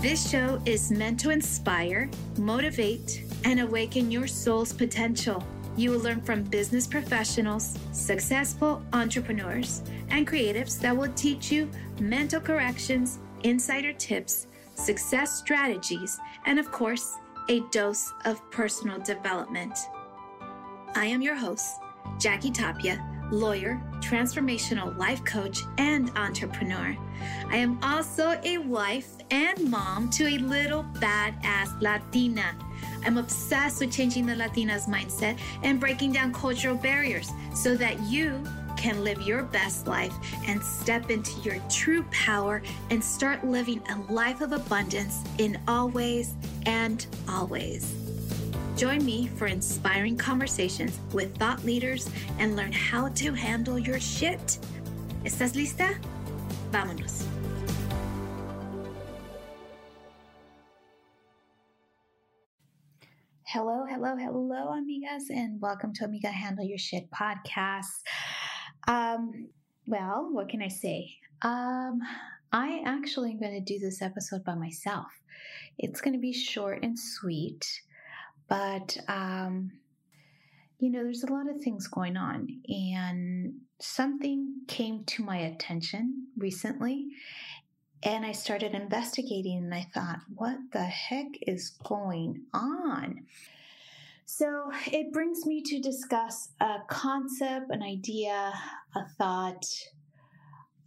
This show is meant to inspire, motivate, and awaken your soul's potential. You will learn from business professionals, successful entrepreneurs, and creatives that will teach you mental corrections, insider tips, success strategies, and of course, a dose of personal development. I am your host, Jackie Tapia lawyer, transformational life coach, and entrepreneur. I am also a wife and mom to a little badass Latina. I'm obsessed with changing the Latina's mindset and breaking down cultural barriers so that you can live your best life and step into your true power and start living a life of abundance in all ways and always. Join me for inspiring conversations with thought leaders and learn how to handle your shit. ¿Estás lista? Vámonos. Hello, hello, amigas, and welcome to Amiga Handle Your Shit podcast. Um, well, what can I say? Um, I actually am going to do this episode by myself. It's going to be short and sweet. But, um, you know, there's a lot of things going on, and something came to my attention recently, and I started investigating, and I thought, what the heck is going on? So it brings me to discuss a concept, an idea, a thought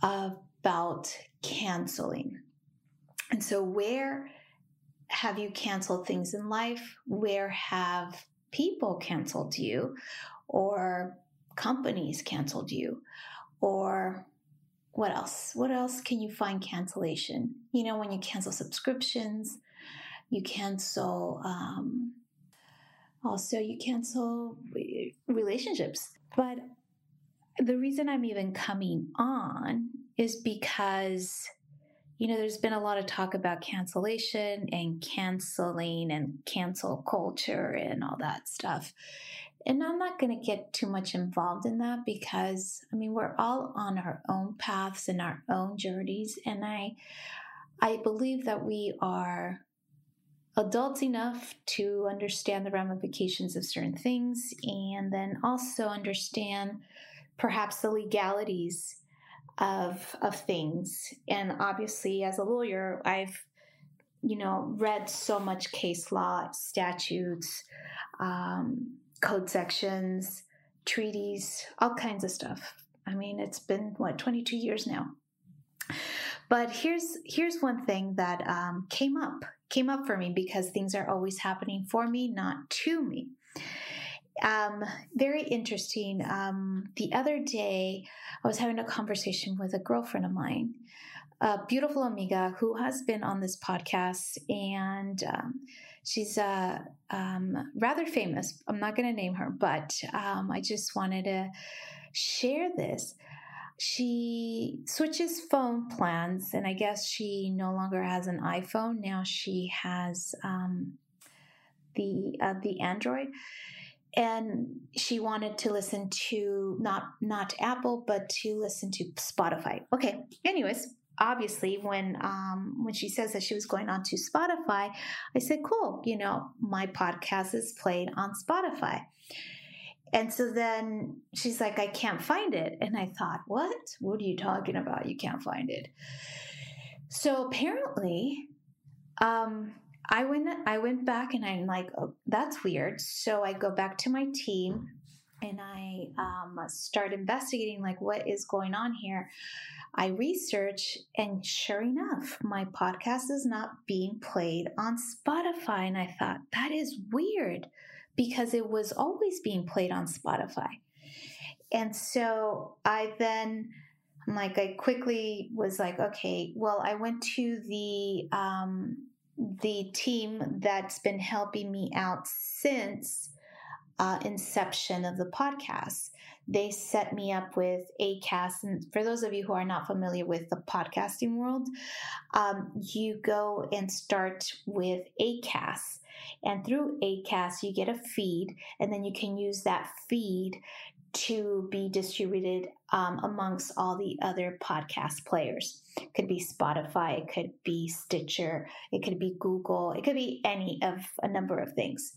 about canceling. And so, where have you canceled things in life? Where have people canceled you or companies canceled you or what else? What else can you find cancellation? You know, when you cancel subscriptions, you cancel, um, also, you cancel relationships. But the reason I'm even coming on is because you know, there's been a lot of talk about cancellation and canceling and cancel culture and all that stuff. And I'm not going to get too much involved in that because, I mean, we're all on our own paths and our own journeys. And I, I believe that we are adults enough to understand the ramifications of certain things and then also understand perhaps the legalities of of things. And obviously, as a lawyer, I've you know read so much case law, statutes, um, code sections, treaties, all kinds of stuff. I mean, it's been what 22 years now. But here's here's one thing that um, came up came up for me because things are always happening for me, not to me. Um, very interesting. Um, the other day, I was having a conversation with a girlfriend of mine, a beautiful amiga who has been on this podcast, and um, she's uh, um, rather famous. I'm not going to name her, but um, I just wanted to share this. She switches phone plans, and I guess she no longer has an iPhone. Now she has um, the uh, the Android and she wanted to listen to not not Apple, but to listen to Spotify. Okay. Anyways, obviously, when um, when she says that she was going on to Spotify, I said, "Cool, you know, my podcast is played on Spotify." And so then she's like, "I can't find it," and I thought, "What? What are you talking about? You can't find it?" So apparently, um, I went I went back and I'm like, oh, that's weird. So I go back to my team and I um, start investigating like what is going on here. I research, and sure enough, my podcast is not being played on Spotify. And I thought that is weird because it was always being played on Spotify. And so I then. Like, I quickly was like, okay, well, I went to the um, the team that's been helping me out since uh, inception of the podcast. They set me up with ACAST. And for those of you who are not familiar with the podcasting world, um, you go and start with ACAST. And through ACAST, you get a feed, and then you can use that feed to be distributed um, amongst all the other podcast players. It could be Spotify, it could be Stitcher, it could be Google, it could be any of a number of things.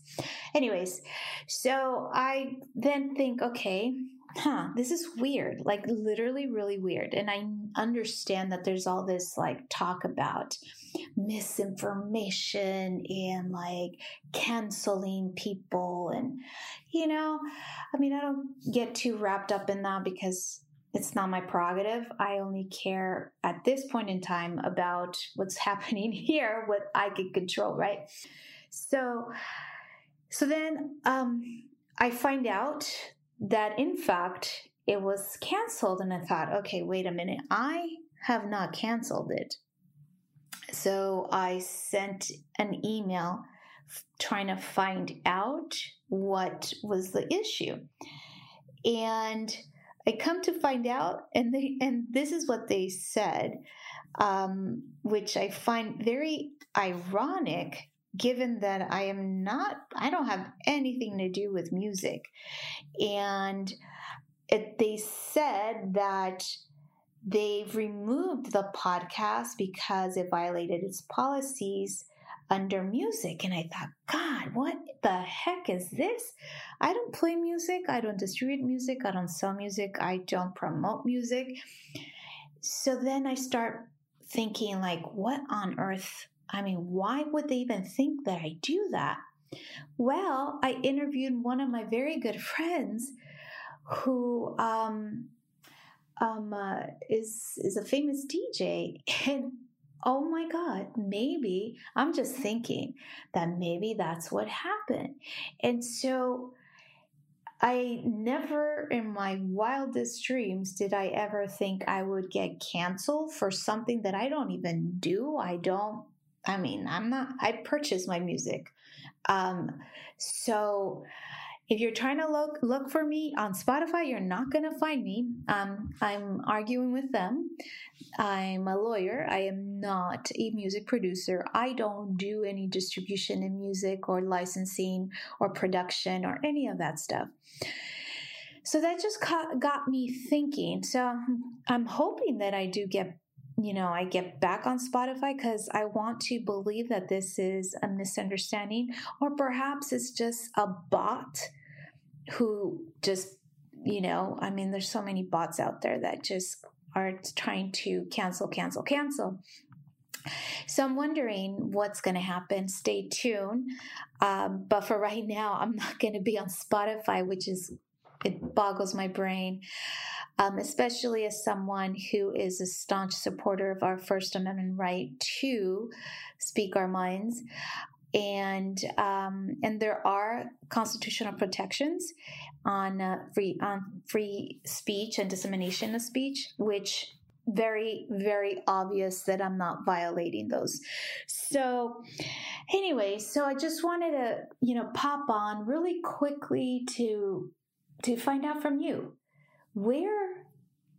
Anyways, so I then think, okay, huh, this is weird, like literally really weird. And I understand that there's all this like talk about misinformation and like canceling people. And, you know, I mean, I don't get too wrapped up in that because it's not my prerogative. I only care at this point in time about what's happening here, what I can control, right? So, so then um, I find out that in fact it was canceled, and I thought, okay, wait a minute, I have not canceled it. So I sent an email trying to find out what was the issue. And I come to find out, and they and this is what they said, um, which I find very ironic, given that I am not, I don't have anything to do with music, and it, they said that they've removed the podcast because it violated its policies under music. And I thought, God, what the heck is this? I don't play music. I don't distribute music. I don't sell music. I don't promote music. So then I start thinking, like, what on earth? I mean, why would they even think that I do that? Well, I interviewed one of my very good friends who um, um, uh, is is a famous DJ, and oh my God, maybe I'm just thinking that maybe that's what happened, and so. I never in my wildest dreams did I ever think I would get canceled for something that I don't even do. I don't, I mean, I'm not, I purchase my music. Um, so if you're trying to look look for me on Spotify, you're not going to find me. Um, I'm arguing with them. I'm a lawyer. I am not a music producer. I don't do any distribution in music or licensing or production or any of that stuff. So that just got me thinking. So I'm hoping that I do get you know, I get back on Spotify because I want to believe that this is a misunderstanding, or perhaps it's just a bot who just, you know, I mean, there's so many bots out there that just are trying to cancel, cancel, cancel. So I'm wondering what's going to happen. Stay tuned. Um, but for right now, I'm not going to be on Spotify, which is, it boggles my brain um, especially as someone who is a staunch supporter of our First Amendment right to speak our minds. And um, and there are constitutional protections on uh, free on free speech and dissemination of speech, which very very obvious that I'm not violating those. So anyway, so I just wanted to you know pop on really quickly to to find out from you where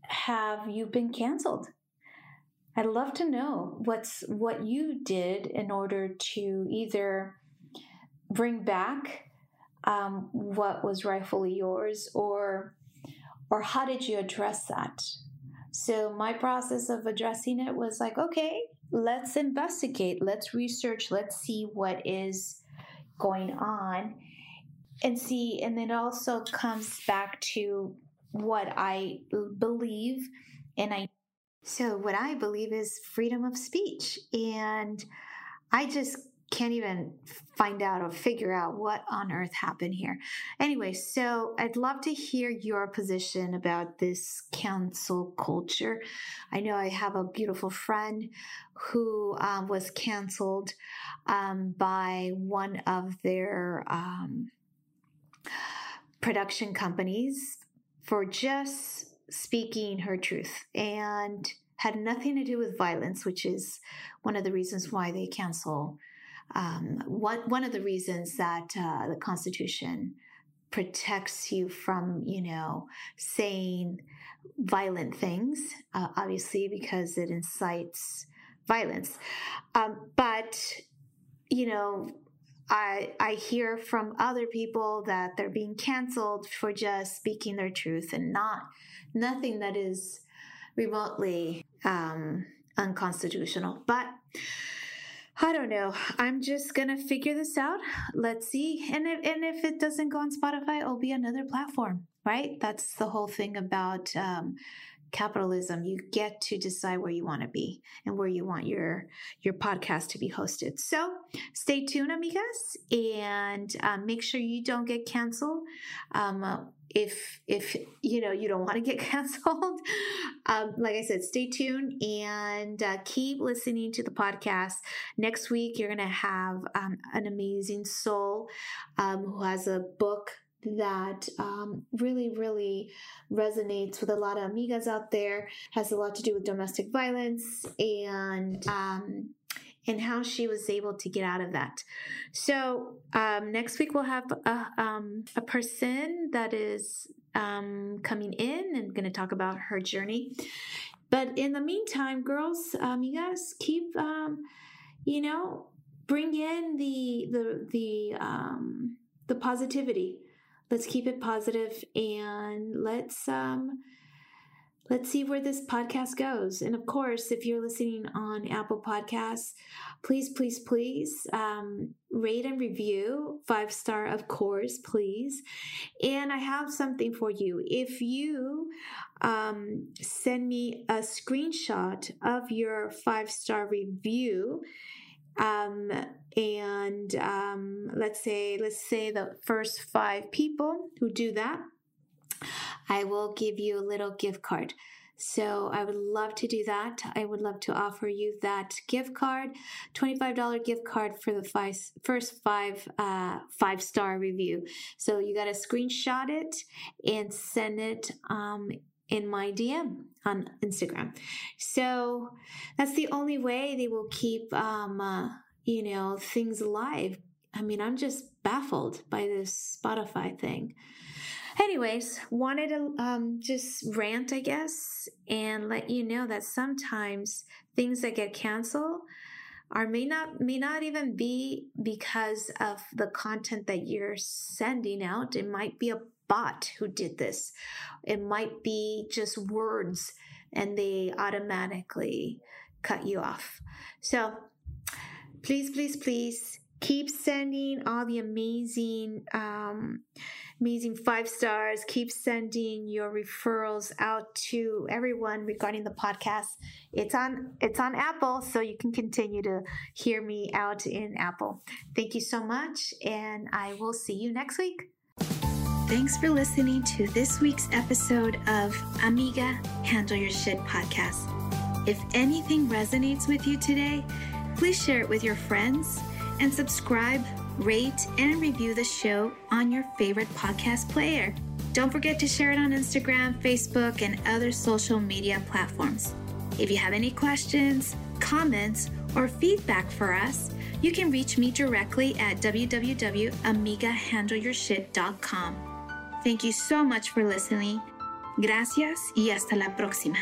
have you been canceled? I'd love to know what's what you did in order to either bring back um, what was rightfully yours, or or how did you address that? So my process of addressing it was like, okay, let's investigate, let's research, let's see what is going on, and see. And then it also comes back to what I believe and I so what I believe is freedom of speech and I just can't even find out or figure out what on earth happened here. Anyway, so I'd love to hear your position about this cancel culture. I know I have a beautiful friend who um, was canceled um, by one of their um, production companies for just speaking her truth and had nothing to do with violence, which is one of the reasons why they cancel um, what, one of the reasons that uh, the Constitution protects you from, you know, saying violent things, uh, obviously, because it incites violence. Um, but, you know, I, I hear from other people that they're being canceled for just speaking their truth and not nothing that is remotely um, unconstitutional. But I don't know. I'm just gonna figure this out. Let's see. And if and if it doesn't go on Spotify, it'll be another platform, right? That's the whole thing about um, capitalism. You get to decide where you want to be and where you want your your podcast to be hosted. So stay tuned, amigas, and um, make sure you don't get canceled. Um, if if you know you don't want to get canceled um, like i said stay tuned and uh, keep listening to the podcast next week you're gonna have um, an amazing soul um, who has a book that um, really really resonates with a lot of amigas out there has a lot to do with domestic violence and um, and how she was able to get out of that. So um, next week we'll have a, um, a person that is um, coming in and going to talk about her journey. But in the meantime, girls, amigas, keep, um, you know, bring in the the the the positivity. Let's keep it positive and let's um, let's see where this podcast goes. And of course, if you're listening on Apple Podcasts, please, please, please um, rate and review five star, of course, please. And I have something for you. If you um, send me a screenshot of your five star review, um, and um, let's say let's say the first five people who do that I will give you a little gift card. So I would love to do that. I would love to offer you that gift card, $25 gift card for the five, first five, uh, five star review. So you got to screenshot it and send it, um, in my DM on Instagram. So that's the only way they will keep, um, uh, you know, things alive. I mean, I'm just baffled by this Spotify thing. Anyways, wanted to um, just rant, I guess, and let you know that sometimes things that get canceled are may not may not even be because of the content that you're sending out. It might be a bot who did this. It might be just words, and they automatically cut you off. So, please, please, please keep sending all the amazing. Um, amazing five stars. Keep sending your referrals out to everyone regarding the podcast. It's on it's on Apple, so you can continue to hear me out in Apple. Thank you so much, and I will see you next week. Thanks for listening to this week's episode of Amiga Handle Your Shit podcast. If anything resonates with you today, please share it with your friends and subscribe rate, and review the show on your favorite podcast player. Don't forget to share it on Instagram, Facebook, and other social media platforms. If you have any questions, comments, or feedback for us, you can reach me directly at www.amigahandleyourshit.com. Thank you so much for listening. Gracias y hasta la próxima.